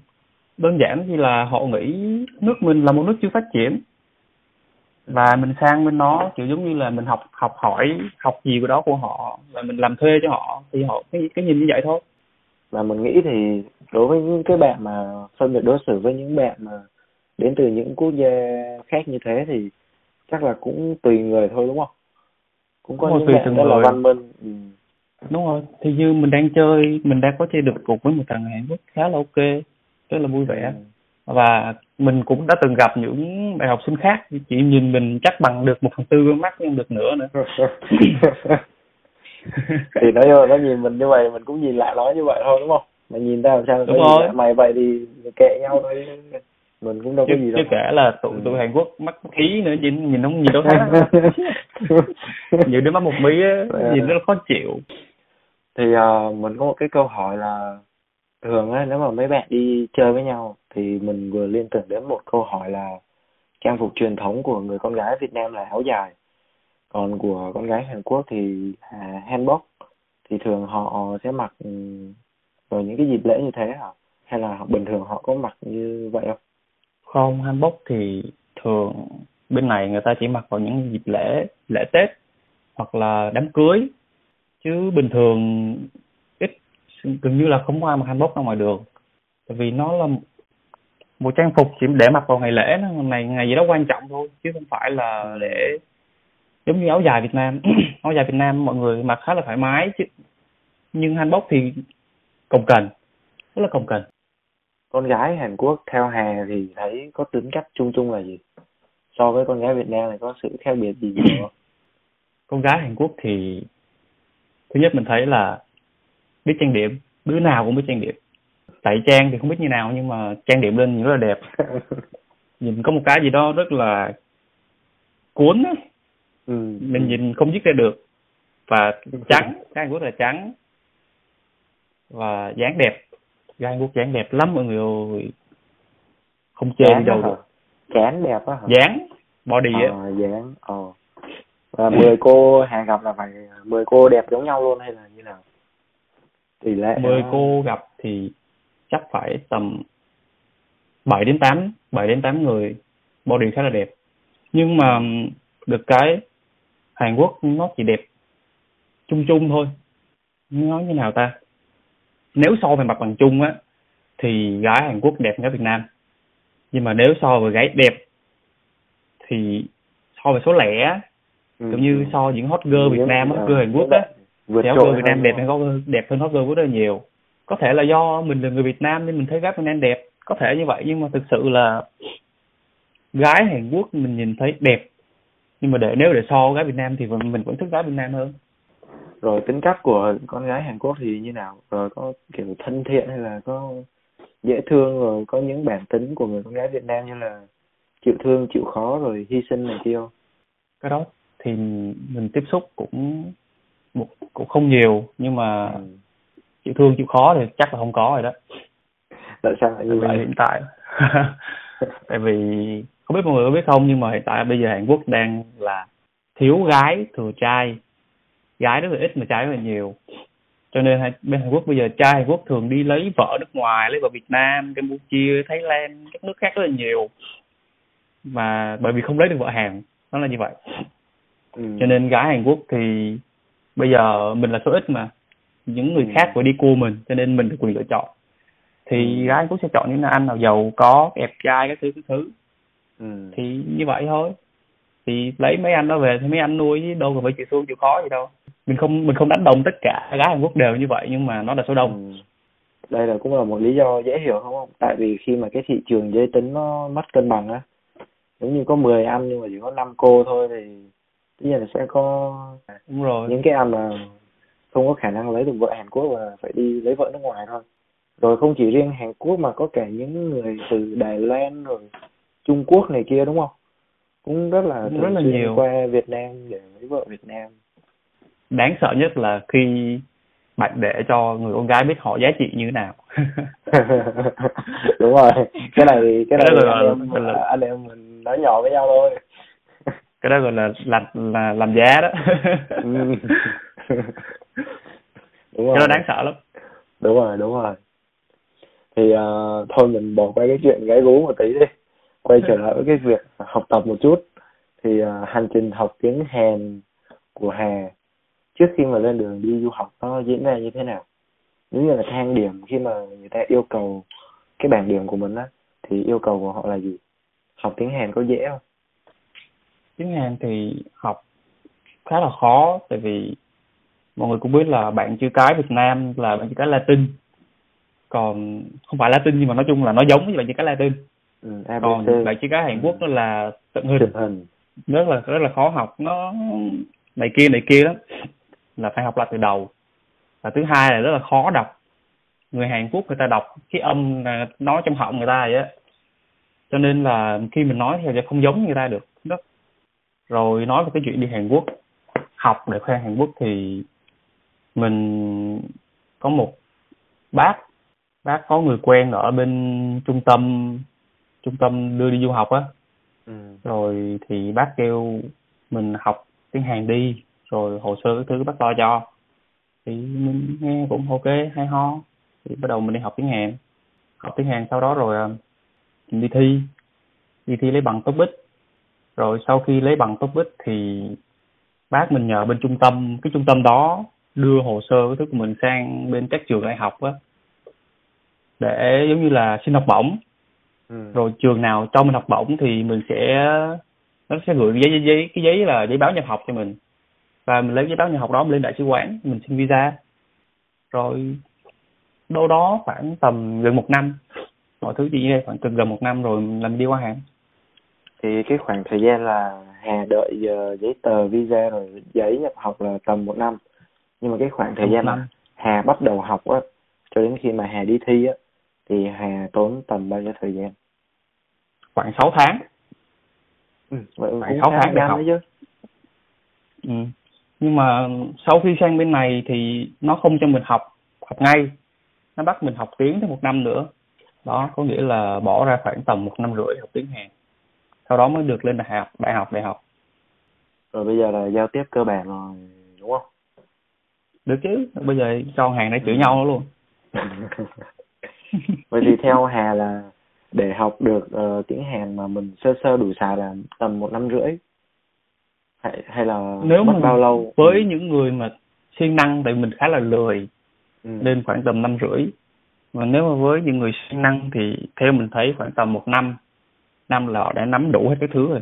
đơn giản thì là họ nghĩ nước mình là một nước chưa phát triển. Và mình sang bên đó kiểu giống như là mình học học hỏi học gì của đó của họ và mình làm thuê cho họ thì họ cái cái nhìn như vậy thôi. Và mình nghĩ thì đối với những cái bạn mà phân biệt đối xử với những bạn mà đến từ những quốc gia khác như thế thì chắc là cũng tùy người thôi đúng không? Cũng có đúng những bạn rất là văn minh. Ừ. đúng rồi. Thì như mình đang chơi mình đang có chơi được cùng với một thằng Hàn Quốc khá là ok rất là vui vẻ. Ừ. và mình cũng đã từng gặp những bạn học sinh khác chỉ nhìn mình chắc bằng được một phần tư con mắt nhưng được nữa nữa. Thì nói nó nhìn mình như vậy mình cũng nhìn lại nó như vậy thôi đúng không? Mà nhìn ra làm sao đúng rồi. mày vậy thì kệ nhau thôi. Mình cũng đâu có gì đâu. chứ kể là tụi tụi Hàn Quốc mắt khí nữa nhìn nhìn không nhìn đâu thấy. Nhiều đứa mắt một mí á nhìn rất là khó chịu thì uh, mình có một cái câu hỏi là thường á nếu mà mấy bạn đi chơi với nhau thì mình vừa liên tưởng đến một câu hỏi là trang phục truyền thống của người con gái Việt Nam là áo dài còn của con gái Hàn Quốc thì à, hanbok. Thì thường họ sẽ mặc ừ, vào những cái dịp lễ như thế hả? Hay là bình thường họ có mặc như vậy không? Không hanbok thì thường bên này người ta chỉ mặc vào những dịp lễ lễ Tết hoặc là đám cưới chứ bình thường ít gần như là không có ai mặc hanbok ra ngoài đường. Tại vì nó là một trang phục chỉ để mặc vào ngày lễ nó ngày ngày gì đó quan trọng thôi chứ không phải là để giống như áo dài Việt Nam. Áo dài Việt Nam mọi người mặc khá là thoải mái chứ. Nhưng hanbok thì cồng kềnh rất là cồng kềnh con gái Hàn Quốc theo hè thì thấy có tính cách chung chung là gì? So với con gái Việt Nam này có sự khác biệt gì không? Con gái Hàn Quốc thì thứ nhất mình thấy là biết trang điểm đứa nào cũng biết trang điểm. Tại trang thì không biết như nào nhưng mà trang điểm lên rất là đẹp. Nhìn có một cái gì đó rất là cuốn ấy. Ừ. mình nhìn không dứt ra được. Và trắng cái Quốc là trắng. Và dáng đẹp. Hàn Quốc dáng đẹp lắm mọi người ơi. Không chê đi đâu được. Dáng đẹp á hả? Dáng body á. Ờ, dáng ờ và mười cô hẹn gặp là phải mười cô đẹp giống nhau luôn hay là như nào? Tỷ lệ mười cô gặp thì chắc phải tầm 7 đến 8 7 đến 8 người body khá là đẹp. Nhưng mà được cái Hàn Quốc nó chỉ đẹp chung chung thôi. Nói như nào ta? Nếu so về mặt bằng chung á thì gái Hàn Quốc đẹp hơn Việt Nam. Nhưng mà nếu so với gái đẹp thì so với số lẻ ừ. cũng như so những hot girl Việt Nam hot girl Hàn Quốc á. Thì hot girl Việt Nam đẹp hơn đẹp hơn hot girl rất là nhiều. Có thể là do mình là người Việt Nam nên mình thấy gái Việt Nam đẹp. Có thể như vậy nhưng mà thực sự là gái Hàn Quốc mình nhìn thấy đẹp. Nhưng mà để nếu để so gái Việt Nam thì mình vẫn thích gái Việt Nam hơn. Rồi tính cách của con gái Hàn Quốc thì như nào? Rồi có kiểu thân thiện hay là có dễ thương rồi có những bản tính của người con gái Việt Nam như là chịu thương chịu khó rồi hy sinh này kia không? Cái đó thì mình tiếp xúc cũng cũng không nhiều nhưng mà ừ. chịu thương chịu khó thì chắc là không có rồi đó. Tại sao lại như vậy? hiện tại. Tại vì không biết mọi người có biết không nhưng mà hiện tại bây giờ Hàn Quốc đang là thiếu gái thừa trai. Gái rất là ít mà trai rất là nhiều. Cho nên bên Hàn Quốc bây giờ trai Hàn Quốc thường đi lấy vợ nước ngoài lấy vợ Việt Nam Campuchia Thái Lan các nước khác rất là nhiều. Mà bởi vì không lấy được vợ Hàn nó là như vậy ừ. cho nên gái Hàn Quốc thì bây giờ mình là số ít mà những người ừ. khác phải đi cua mình cho nên mình được quyền lựa chọn thì ừ. gái Hàn Quốc sẽ chọn những anh nào giàu có đẹp trai các thứ các thứ ừ. thì như vậy thôi thì lấy mấy anh đó về thì mấy anh nuôi chứ đâu cần phải chịu thương chịu khó gì đâu mình không mình không đánh đồng tất cả gái Hàn Quốc đều như vậy nhưng mà nó là số đông ừ. đây là cũng là một lý do dễ hiểu không tại vì khi mà cái thị trường giới tính nó mất cân bằng á giống như có 10 anh nhưng mà chỉ có 5 cô thôi thì nhiên là sẽ có đúng rồi. những cái anh mà không có khả năng lấy được vợ Hàn Quốc và phải đi lấy vợ nước ngoài thôi. Rồi không chỉ riêng Hàn Quốc mà có cả những người từ Đài Loan rồi Trung Quốc này kia đúng không? Cũng rất là rất là nhiều. qua Việt Nam để lấy vợ Việt Nam. Đáng sợ nhất là khi bạn để cho người con gái biết họ giá trị như thế nào. Đúng rồi. Cái này cái, này anh, em, là, anh em mình nói nhỏ với nhau thôi cái đó gọi là là là làm giá đó. Ừ. đúng rồi. cái đó đáng sợ lắm. Đúng rồi đúng rồi. Thì uh, thôi mình bỏ qua cái chuyện gái gú một tí đi. Quay trở lại với cái việc học tập một chút. Thì uh, hành trình học tiếng Hàn của Hà trước khi mà lên đường đi du học nó diễn ra như thế nào? Giống như là thang điểm khi mà người ta yêu cầu cái bảng điểm của mình á thì yêu cầu của họ là gì? Học tiếng Hàn có dễ không tiếng Hàn thì học khá là khó tại vì mọi người cũng biết là bạn chữ cái Việt Nam là bạn chữ cái Latin. Còn không phải Latin nhưng mà nói chung là nó giống với bạn chữ cái Latin. Ừ, còn bạn chữ cái Hàn Quốc nó là tượng hình. hình. Rất là rất là khó học. Nó này kia này kia lắm. Là phải học lại từ đầu. Và thứ hai là rất là khó đọc. Người Hàn Quốc người ta đọc cái âm nói trong họng người ta vậy á. Cho nên là khi mình nói thì không giống người ta được. Nó rồi nói về cái chuyện đi Hàn Quốc. Học để khoe Hàn Quốc thì mình có một bác bác có người quen ở bên trung tâm trung tâm đưa đi du học á. Ừ. rồi thì bác kêu mình học tiếng Hàn đi rồi hồ sơ cái thứ bác lo cho. Thì mình nghe cũng ok hay ho. Thì bắt đầu mình đi học tiếng Hàn. Học tiếng Hàn sau đó rồi à, mình đi thi. Đi thi lấy bằng tốt bích rồi sau khi lấy bằng tốt bích thì bác mình nhờ bên trung tâm cái trung tâm đó đưa hồ sơ cái thứ của mình sang bên các trường đại học á để giống như là xin học bổng. Ừ. rồi trường nào cho mình học bổng thì mình sẽ nó sẽ gửi giấy, giấy giấy cái giấy là giấy báo nhập học cho mình. Và mình lấy giấy báo nhập học đó mình lên đại sứ quán mình xin visa. Rồi đâu đó khoảng tầm gần một năm mọi thứ chỉ đây khoảng gần gần một năm rồi làm đi qua hàng thì cái khoảng thời gian là Hà đợi uh, giấy tờ visa rồi giấy nhập học là tầm một năm. Nhưng mà cái khoảng thời gian mà Hà bắt đầu học á cho đến khi mà Hà đi thi á thì Hà tốn tầm bao nhiêu thời gian? Khoảng 6 tháng. Ừ, vậy khoảng 6 tháng để học. chứ. Ừ. nhưng mà sau khi sang bên này thì nó không cho mình học học ngay. Nó bắt mình học tiếng thêm một năm nữa. Đó có nghĩa là bỏ ra khoảng tầm một năm rưỡi học tiếng Hàn sau đó mới được lên đại học đại học đại học. Rồi bây giờ là giao tiếp cơ bản rồi đúng không? Được chứ bây giờ cho hàng đã chửi nhau luôn. Vậy thì theo hà là để học được uh, tiếng hàn mà mình sơ sơ đủ xài là tầm một năm rưỡi. Hay hay là nếu mất mà bao lâu? với ừ. những người mà siêng năng tại mình khá là lười ừ. nên khoảng tầm năm rưỡi. Mà nếu mà với những người siêng năng thì theo mình thấy khoảng tầm một năm năm là họ đã nắm đủ hết cái thứ rồi.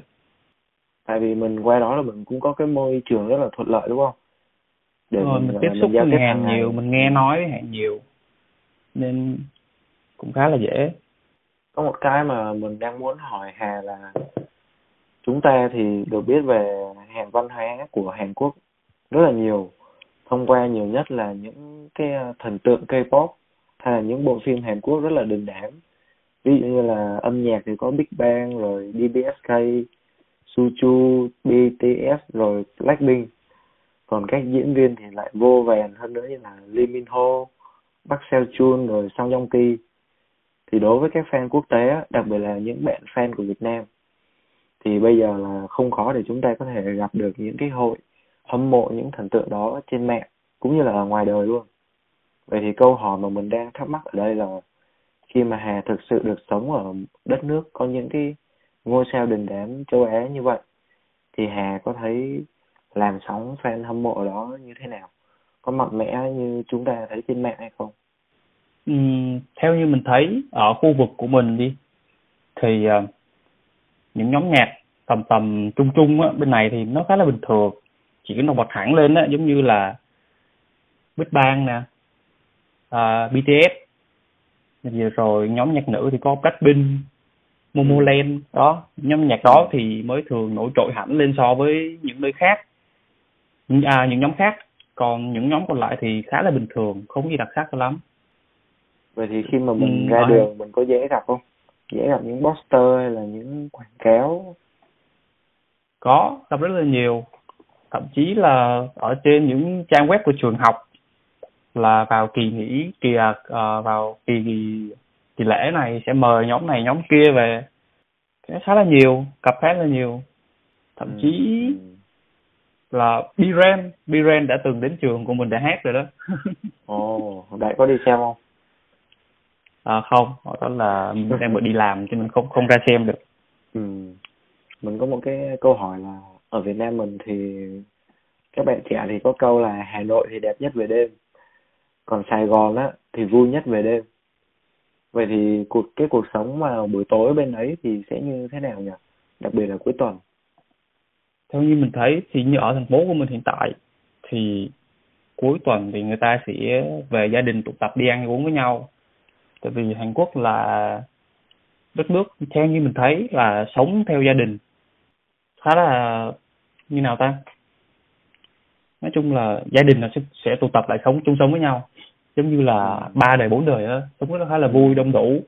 Tại vì mình qua đó là mình cũng có cái môi trường rất là thuận lợi đúng không? Để rồi mình, mình tiếp xúc với hàng nhiều mình nghe nói với hàng nhiều nên cũng khá là dễ. Có một cái mà mình đang muốn hỏi Hà là chúng ta thì được biết về hàng văn hóa của Hàn Quốc rất là nhiều thông qua nhiều nhất là những cái ờ, thần tượng K-pop hay là những bộ phim Hàn Quốc rất là đình đám ví dụ như là âm nhạc thì có Big Bang rồi DBSK Suchu BTS rồi Blackpink. Còn các diễn viên thì lại vô vàn hơn nữa như là Lee Min Ho, Park Seo Joon rồi Song Joong Ki thì đối với các fan quốc tế đặc biệt là những bạn fan của Việt Nam thì bây giờ là không khó để chúng ta có thể gặp được những cái hội hâm mộ những thần tượng đó trên mạng cũng như là ở ngoài đời luôn. Vậy thì câu hỏi mà mình đang thắc mắc ở đây là khi mà Hà thực sự được sống ở đất nước có những cái ngôi sao đình đám châu Á như vậy thì Hà có thấy làm sóng fan hâm mộ đó như thế nào? Có mạnh mẽ như chúng ta thấy trên mạng hay không? Ừ, theo như mình thấy ở khu vực của mình đi thì uh, những nhóm nhạc tầm tầm trung trung á, bên này thì nó khá là bình thường. Chỉ cái nổi bật hẳn lên á giống như là Big Bang nè ờ, uh, BTS BTS rồi nhóm nhạc nữ thì có Blackpink Momoland. Ừ. đó nhóm nhạc đó thì mới thường nổi trội hẳn lên so với những nơi khác. À, những nhóm khác. Còn những nhóm còn lại thì khá là bình thường không gì đặc sắc cho lắm. Vậy thì khi mà mình ừ, ra đường mình có dễ gặp không? Dễ gặp những poster hay là những quảng cáo? Có gặp rất là nhiều. Thậm chí là ở trên những trang web của trường học là vào kỳ nghỉ kỳ uh, vào kỳ, kỳ lễ này sẽ mời nhóm này nhóm kia về. Cái khá là nhiều cặp khá là nhiều. Thậm ừ. chí là Biren Biren đã từng đến trường của mình để hát rồi đó. Ồ oh, đại có đi xem không? À, không họ đó là mình đang bận đi làm cho nên không không ra xem được. Ừ. mình có một cái câu hỏi là ở Việt Nam mình thì các bạn trẻ thì có câu là Hà Nội thì đẹp nhất về đêm còn Sài Gòn á thì vui nhất về đêm. Vậy thì cuộc cái cuộc sống mà buổi tối bên ấy thì sẽ như thế nào nhỉ? Đặc biệt là cuối tuần. Theo như mình thấy thì như ở thành phố của mình hiện tại thì cuối tuần thì người ta sẽ về gia đình tụ tập đi ăn uống với nhau. Tại vì Hàn Quốc là đất nước theo như mình thấy là sống theo gia đình. Khá là như nào ta? Nói chung là gia đình là sẽ, sẽ tụ tập lại sống chung sống với nhau giống như là ba đời bốn đời á sống rất khá là vui đông đủ.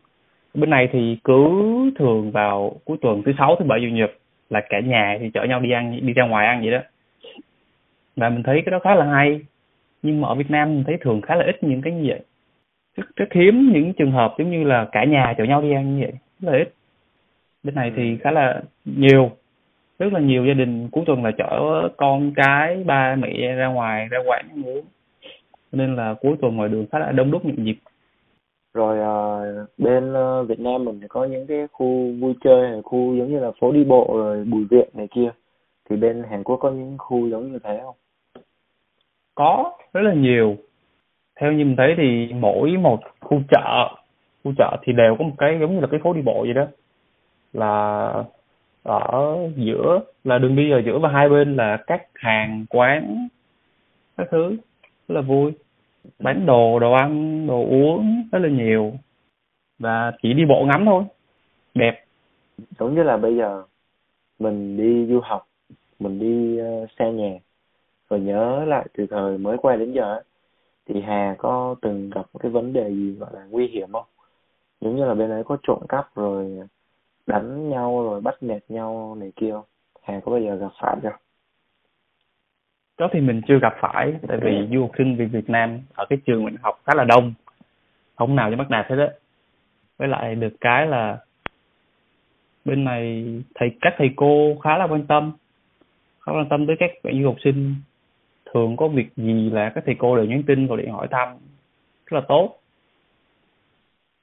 Bên này thì cứ thường vào cuối tuần thứ sáu thứ bảy chủ nhật là cả nhà thì chở nhau đi ăn đi ra ngoài ăn vậy đó. Và mình thấy cái đó khá là hay. Nhưng mà ở Việt Nam mình thấy thường khá là ít những cái như vậy. Rất, rất hiếm những trường hợp giống như là cả nhà chở nhau đi ăn như vậy. Rất là ít. Bên này thì khá là nhiều. Rất là nhiều gia đình cuối tuần là chở con cái ba mẹ ra ngoài ra quán ăn uống nên là cuối tuần ngoài đường khá là đông đúc nhộn nhịp rồi uh, bên uh, Việt Nam mình có những cái khu vui chơi hay khu giống như là phố đi bộ rồi bùi viện này kia thì bên Hàn Quốc có những khu giống như thế không? Có rất là nhiều. Theo như mình thấy thì mỗi một khu chợ khu chợ thì đều có một cái giống như là cái phố đi bộ vậy đó là ở giữa là đường đi ở giữa và hai bên là các hàng quán các thứ rất là vui bán đồ đồ ăn đồ uống rất là nhiều và chỉ đi bộ ngắm thôi đẹp giống như là bây giờ mình đi du học mình đi uh, xa nhà và nhớ lại từ thời mới qua đến giờ thì Hà có từng gặp cái vấn đề gì gọi là nguy hiểm không? Giống như là bên ấy có trộm cắp rồi đánh nhau rồi bắt nạt nhau này kia không? Hà có bao giờ gặp phải chưa? Đó thì mình chưa gặp phải tại vì du học sinh về Việt Nam ở cái trường mình học khá là đông không nào cho bắt nạt hết á. Với lại được cái là bên này thầy các thầy cô khá là quan tâm khá quan tâm tới các bạn du học sinh. Thường có việc gì là các thầy cô đều nhắn tin gọi điện hỏi thăm rất là tốt.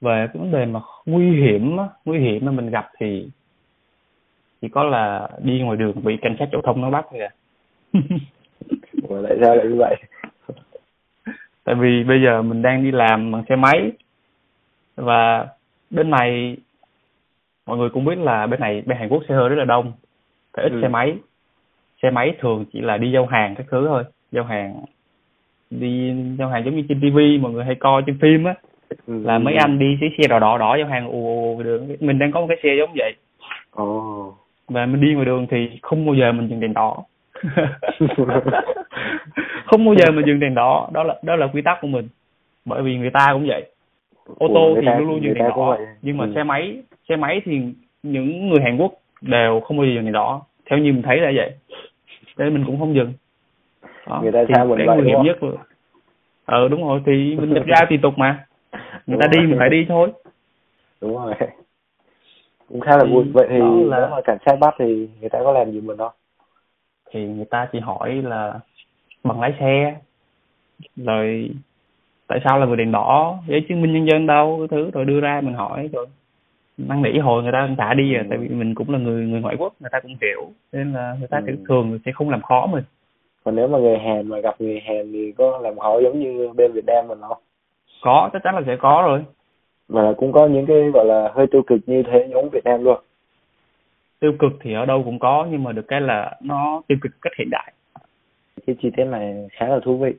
Về cái vấn đề mà nguy hiểm nguy hiểm mà mình gặp thì chỉ có là đi ngoài đường bị cảnh sát giao thông nó bắt thôi à tại sao lại như vậy. Tại vì bây giờ mình đang đi làm bằng xe máy. Và bên này mọi người cũng biết là bên này bên Hàn Quốc xe hơi rất là đông phải ít ừ. xe máy. Xe máy thường chỉ là đi giao hàng các thứ thôi. Giao hàng đi giao hàng giống như trên tivi mọi người hay coi trên phim á. Ừ. là mấy anh đi cái xe đỏ đỏ đỏ giao hàng ù ù đường. Mình đang có một cái xe giống vậy. Oh. và mình đi ngoài đường thì không bao giờ mình dừng đèn đỏ không bao giờ mình dừng đèn đỏ. Đó là đó là quy tắc của mình. Bởi vì người ta cũng vậy. Ô tô thì luôn luôn dừng đèn đỏ. nhưng mà ừ. xe máy xe máy thì những người Hàn Quốc đều không bao giờ dừng đèn đỏ. Theo như mình thấy là vậy. Nên mình cũng không dừng. Đó. người ta sao mình nguy hiểm nhất rồi ờ đúng rồi thì mình nhập ra thì tục mà. Người ta đi mình phải đi thôi. Đúng rồi. Cũng khá là vui. Vậy thì là... nếu mà cảnh sát bắt thì người ta có làm gì mình không thì người ta chỉ hỏi là bằng lái xe? Rồi tại sao là người đèn đỏ? Giấy chứng minh nhân dân đâu? Cái thứ rồi đưa ra mình hỏi rồi năn nỉ hồi người ta thả đi rồi tại vì mình cũng là người người ngoại quốc người ta cũng hiểu nên là người ta ừ. thường sẽ không làm khó mình. Còn nếu mà người Hàn mà gặp người Hàn thì có làm khó giống như bên Việt Nam mình không? Có chắc chắn là sẽ có rồi. Mà cũng có những cái gọi là hơi tiêu cực như thế giống Việt Nam luôn tiêu cực thì ở đâu cũng có nhưng mà được cái là nó tiêu cực cách hiện đại. Cái chi tiết này khá là thú vị.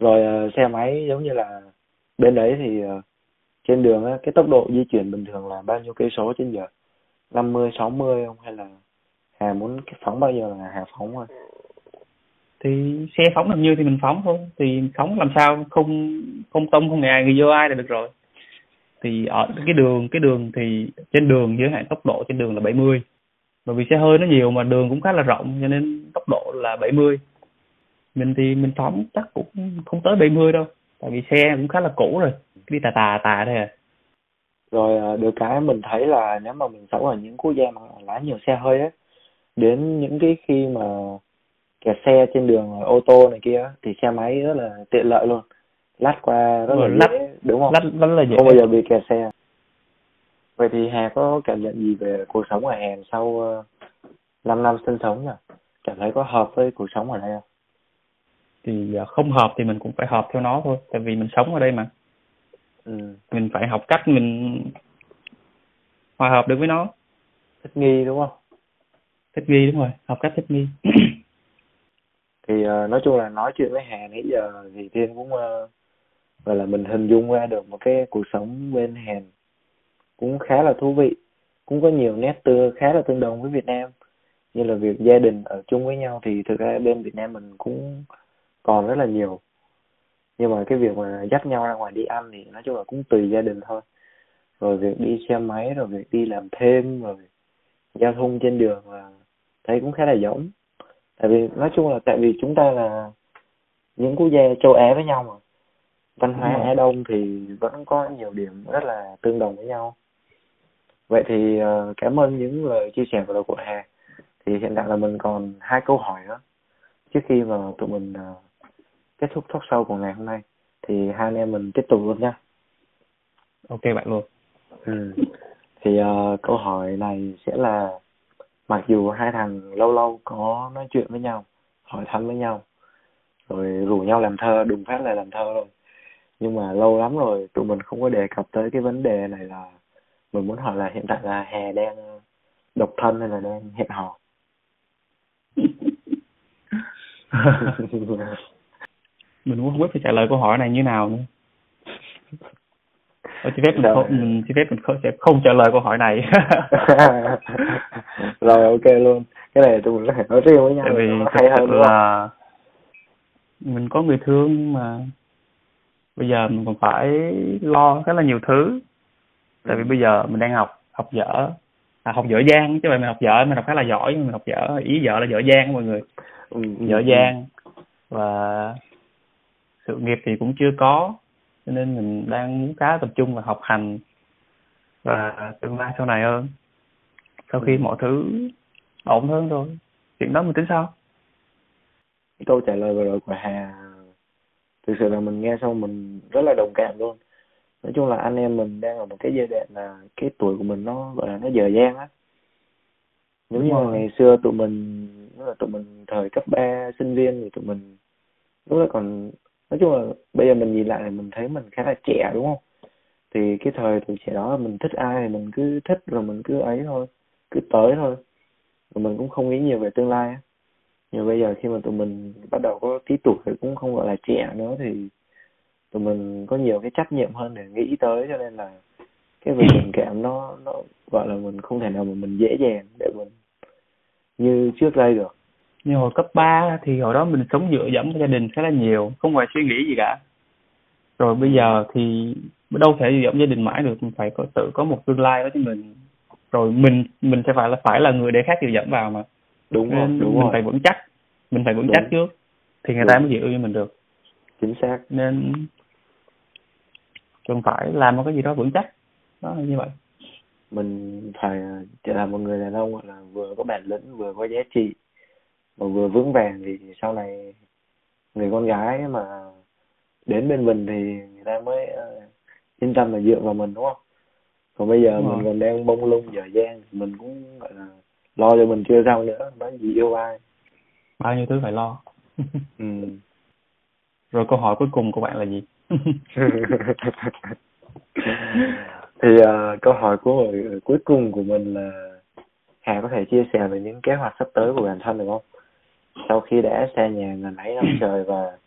Rồi uh, xe máy giống như là bên đấy thì uh, trên đường á, cái tốc độ di chuyển bình thường là bao nhiêu cây số trên giờ? 50 60 không? Hay là Hà muốn cái phóng bao giờ là Hà phóng thôi? Thì xe phóng làm như thì mình phóng thôi. Thì phóng làm sao? Không không tông không ngại người vô ai là được rồi thì ở cái đường cái đường thì trên đường giới hạn tốc độ trên đường là 70 bởi vì xe hơi nó nhiều mà đường cũng khá là rộng, cho nên tốc độ là 70 mình thì mình phóng chắc cũng không tới 70 đâu, tại vì xe cũng khá là cũ rồi, đi tà tà tà thôi à. Rồi à, được cái mình thấy là nếu mà mình sống ở những quốc gia mà lái nhiều xe hơi á, đến những cái khi mà kẹt xe trên đường ô tô này kia thì xe máy rất là tiện lợi luôn lách qua rất là lách, đúng không? lách rất là dễ. Không bao giờ bị kẹt xe. Vậy thì hà có cảm nhận gì về cuộc sống ở hàn sau uh, 5 năm sinh sống nhỉ? Cảm thấy có hợp với cuộc sống ở đây không? Thì uh, không hợp thì mình cũng phải hợp theo nó thôi tại vì mình sống ở đây mà. Ừ. mình phải học cách mình hòa hợp được với nó. Thích nghi đúng không? Thích nghi đúng rồi. Học cách thích nghi. Thì uh, nói chung là nói chuyện với hà nãy giờ thì thiên cũng uh, và là mình hình dung ra được một cái cuộc sống bên Hàn cũng khá là thú vị, cũng có nhiều nét tương khá là tương đồng với Việt Nam. Như là việc gia đình ở chung với nhau thì thực ra bên Việt Nam mình cũng còn rất là nhiều. Nhưng mà cái việc mà dắt nhau ra ngoài đi ăn thì nói chung là cũng tùy gia đình thôi. Rồi việc đi xe máy, rồi việc đi làm thêm, rồi giao thông trên đường là thấy cũng khá là giống. Tại vì nói chung là, tại vì chúng ta là những quốc gia châu Á với nhau mà văn hóa Á Đông thì vẫn có nhiều điểm rất là tương đồng với nhau. Vậy thì uh, cảm ơn những lời chia sẻ vừa rồi của Hà. Thì hiện tại là mình còn hai câu hỏi nữa. Trước khi mà tụi mình uh, kết thúc talk show của ngày hôm nay thì hai anh em mình tiếp tục luôn nha ok bạn luôn. Ừ. thì uh, câu hỏi này sẽ là mặc dù hai thằng lâu lâu có nói chuyện với nhau hỏi thăm với nhau rồi rủ nhau làm thơ đùng phát là làm thơ rồi nhưng mà lâu lắm rồi tụi mình không có đề cập tới cái vấn đề này là mình muốn hỏi là hiện tại là hè đang độc thân hay là đang hẹn hò? Mình cũng không biết phải trả lời câu hỏi này như nào nữa. Ờ, cho phép mình không mình cho phép mình không, sẽ không trả lời câu hỏi này. Rồi ok luôn. Cái này tụi mình có thể nói riêng với nhau tại vì hay hơn là mình có người thương mà bây giờ mình còn phải lo khá là nhiều thứ. Tại vì ừ. bây giờ mình đang học học dở. À, học dở dang chứ vậy mình học dở mình học khá là giỏi nhưng mình học dở. Ý dở là dở dang mọi người. Ừ, dở ừ, dang. Và sự nghiệp thì cũng chưa có cho nên mình đang muốn khá tập trung vào học hành và tương lai sau này hơn. Sau khi mọi thứ ổn hơn rồi. Chuyện đó mình tính sao? Câu trả lời vừa rồi của Hà thực sự là mình nghe xong mình rất là đồng cảm luôn. Nói chung là anh em mình đang ở một cái giai đoạn là cái tuổi của mình nó gọi là nó dở dang á. Nếu như mà ngày xưa tụi mình nếu là tụi mình thời cấp 3 sinh viên thì tụi mình lúc đó còn nói chung là bây giờ mình nhìn lại mình thấy mình khá là trẻ đúng không? Thì cái thời tuổi trẻ đó mình thích ai thì mình cứ thích rồi mình cứ ấy thôi cứ tới thôi. Rồi mình cũng không nghĩ nhiều về tương lai nhưng bây giờ khi mà tụi mình bắt đầu có tí tuổi thì cũng không gọi là trẻ nữa, thì tụi mình có nhiều cái trách nhiệm hơn để nghĩ tới, cho nên là cái việc tình cảm nó nó gọi là mình không thể nào mà mình dễ dàng để mình như trước đây được. Như hồi cấp 3 thì hồi đó mình sống dựa dẫm gia đình khá là nhiều, không phải suy nghĩ gì cả. Rồi bây giờ thì đâu thể dựa dẫm gia đình mãi được, mình phải có tự có một tương lai đó cho mình. Rồi mình mình sẽ phải là phải là người để khác dựa dẫm vào mà đúng rồi Nên đúng mình rồi. phải vững chắc mình phải vững đúng. chắc trước thì người đúng. ta mới chịu cho mình được chính xác nên cần phải làm một cái gì đó vững chắc đó là như vậy mình phải trở là một người đàn ông là vừa có bản lĩnh vừa có giá trị mà vừa vững vàng thì sau này người con gái mà đến bên mình thì người ta mới uh, yên tâm là dựa vào mình đúng không còn bây giờ đúng mình rồi. còn đang bông lung dở dang mình cũng gọi là lo cho mình chưa xong nữa nói gì yêu ai bao nhiêu thứ phải lo ừ. rồi câu hỏi cuối cùng của bạn là gì thì uh, câu hỏi của cuối cùng của mình là Hà có thể chia sẻ về những kế hoạch sắp tới của bản thân được không? Sau khi đã xa nhà gần mấy năm trời và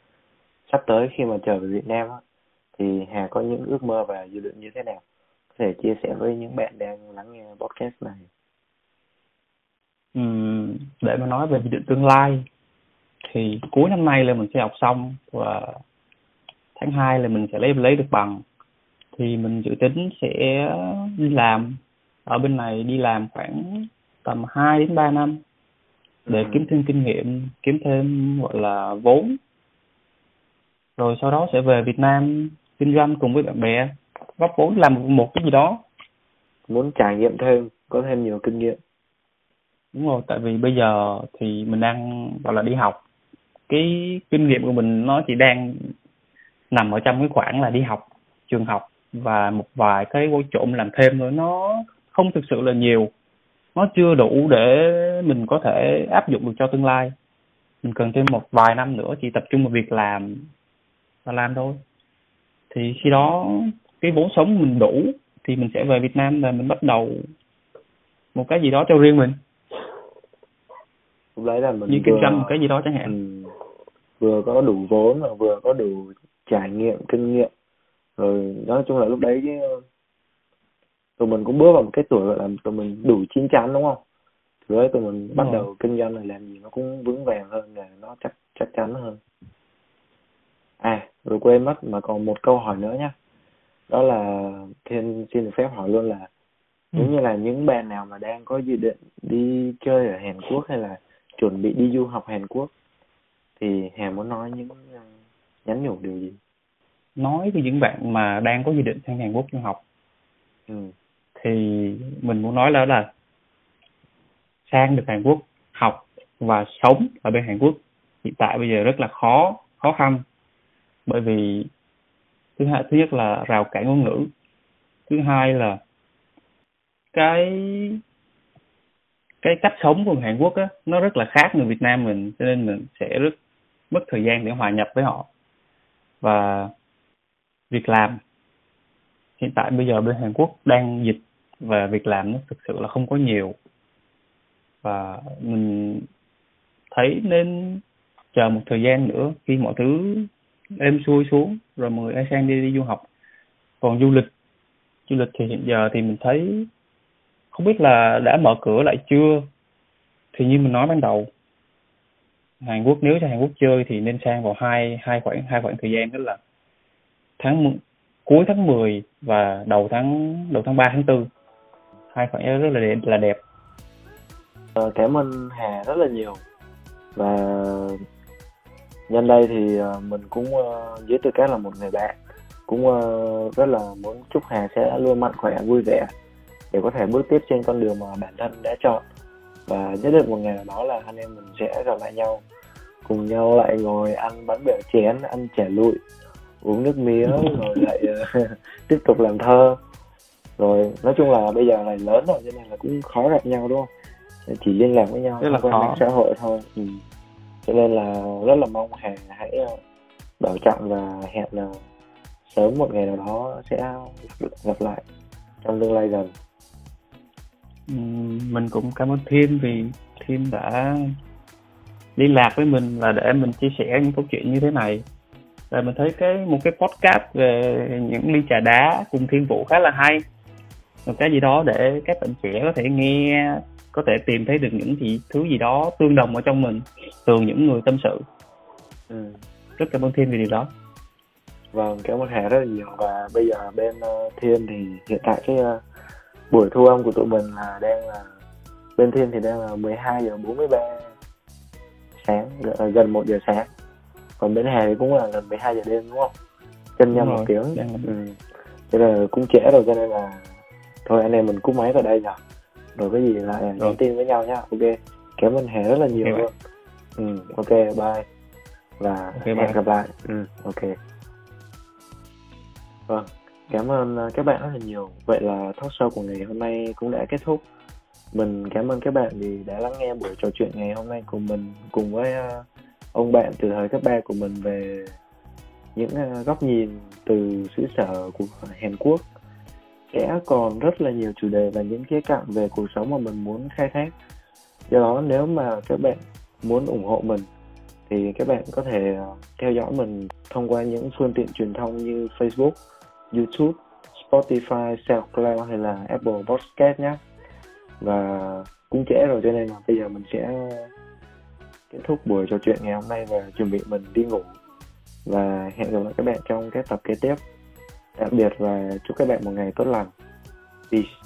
sắp tới khi mà trở về Việt Nam á, thì Hà có những ước mơ và dự định như thế nào? Có thể chia sẻ với những bạn đang lắng nghe podcast này. Uhm, để mà nói về dự định tương lai thì cuối năm nay là mình sẽ học xong và tháng 2 là mình sẽ lấy lấy được bằng. Thì mình dự tính sẽ đi làm ở bên này đi làm khoảng tầm 2 đến 3 năm để ừ. kiếm thêm kinh nghiệm kiếm thêm gọi là vốn. Rồi sau đó sẽ về Việt Nam kinh doanh cùng với bạn bè góp vốn làm một cái gì đó. Muốn trải nghiệm thêm có thêm nhiều kinh nghiệm đúng rồi, tại vì bây giờ thì mình đang, gọi là, đi học. Cái kinh nghiệm của mình nó chỉ đang nằm ở trong cái khoảng là đi học, trường học và một vài cái vô trộn làm thêm nữa nó không thực sự là nhiều. Nó chưa đủ để mình có thể áp dụng được cho tương lai. Mình cần thêm một vài năm nữa chỉ tập trung vào việc làm và làm thôi. Thì khi đó cái vốn sống mình đủ thì mình sẽ về Việt Nam và mình bắt đầu một cái gì đó cho riêng mình lúc đấy là mình như kinh doanh cái gì đó chẳng hạn. Ừ, vừa có đủ vốn và vừa có đủ trải nghiệm kinh nghiệm. Rồi nói chung là lúc đấy chứ tụi mình cũng bước vào một cái tuổi gọi là tụi mình đủ chín chắn đúng không? Từ đấy tụi mình bắt đầu kinh doanh là làm gì nó cũng vững vàng hơn là nó chắc chắc chắn hơn. À rồi quên mất mà còn một câu hỏi nữa nhá. Đó là thiên xin được phép hỏi luôn là nếu như là những bạn nào mà đang có dự định đi chơi ở Hàn Quốc hay là chuẩn bị đi du học Hàn Quốc thì Hà muốn nói những uh, nhắn nhủ điều gì? Nói với những bạn mà đang có dự định sang Hàn Quốc du học. Ừ. thì mình muốn nói là là sang được Hàn Quốc học và sống ở bên Hàn Quốc hiện tại bây giờ rất là khó khó khăn. Bởi vì thứ hai thứ nhất là rào cản ngôn ngữ thứ hai là cái cái cách sống của người Hàn Quốc á, nó rất là khác người Việt Nam mình, cho nên mình sẽ rất mất thời gian để hòa nhập với họ. Và việc làm, hiện tại bây giờ bên Hàn Quốc đang dịch và việc làm nó thực sự là không có nhiều. Và mình thấy nên chờ một thời gian nữa khi mọi thứ êm xuôi xuống, rồi mời ai sang đi đi du học. Còn du lịch du lịch thì hiện giờ thì mình thấy không biết là đã mở cửa lại chưa? Thì như mình nói ban đầu Hàn Quốc nếu cho Hàn Quốc chơi thì nên sang vào hai hai khoảng hai khoảng thời gian đó là tháng cuối tháng 10 và đầu tháng đầu tháng 3 tháng 4 hai khoảng rất là đẹp là đẹp. Ờ, cảm ơn Hà rất là nhiều. Và nhân đây thì ờ, mình cũng ờ, với tư cách là một người bạn cũng ờ, rất là muốn chúc Hà sẽ luôn mạnh khỏe vui vẻ để có thể bước tiếp trên con đường mà bản thân đã chọn. Và nhất định một ngày nào đó là anh em mình sẽ gặp lại nhau cùng nhau lại ngồi ăn bánh bèo chén ăn chè lụi uống nước mía rồi lại uh, tiếp tục làm thơ. Rồi nói chung là bây giờ này lớn rồi cho nên là cũng khó gặp nhau đúng không? Chỉ liên lạc với nhau rất là khó. xã hội thôi. Ừ. cho nên là rất là mong hà hãy uh, bảo trọng và hẹn là sớm một ngày nào đó sẽ gặp lại trong tương lai gần mình cũng cảm ơn Thiên vì Thiên đã liên lạc với mình và để mình chia sẻ những câu chuyện như thế này. Và mình thấy cái một cái podcast về những ly trà đá cùng thiên vũ khá là hay. Một cái gì đó để các bạn trẻ có thể nghe có thể tìm thấy được những gì thứ gì đó tương đồng ở trong mình từ những người tâm sự. Ừ. rất cảm ơn thiên vì điều đó. Vâng cảm ơn hà rất là nhiều. Và bây giờ bên uh, thiên thì hiện tại cái uh, buổi thu âm của tụi mình là đang là bên thiên thì đang là 12 giờ 43 sáng gần một giờ sáng. Còn bên hè thì cũng là gần 12 giờ đêm đúng không? Chân nhau một tiếng. Ừ. cho nên là cũng trễ rồi cho nên là thôi anh em mình cúp máy vào đây rồi rồi cái gì lại nhắn tin với nhau nhá. Ok. Cảm ơn hè rất là nhiều luôn. Ừ. Ok bye. Và okay, hẹn bye. gặp lại. Ừ ok. Vâng cảm ơn ờ, các bạn rất là nhiều. Vậy là talk show của ngày hôm nay cũng đã kết thúc. Mình cảm ơn các bạn vì đã lắng nghe buổi trò chuyện ngày hôm nay của mình cùng với ờ, ông bạn từ thời cấp ba của mình về những ờ, góc nhìn từ xứ sở của Hàn Quốc. Sẽ còn rất là nhiều chủ đề và những khía cạnh về cuộc sống mà mình muốn khai thác. Do đó nếu mà các bạn muốn ủng hộ mình thì các bạn có thể theo dõi mình thông qua những phương tiện truyền thông như Facebook. YouTube, Spotify, SoundCloud hay là Apple Podcast nhé. Và cũng trễ rồi cho nên là bây giờ mình sẽ kết thúc buổi trò chuyện ngày hôm nay và chuẩn bị mình đi ngủ. Và hẹn gặp lại các bạn trong các tập kế tiếp. Tạm biệt và chúc các bạn một ngày tốt lành. Peace.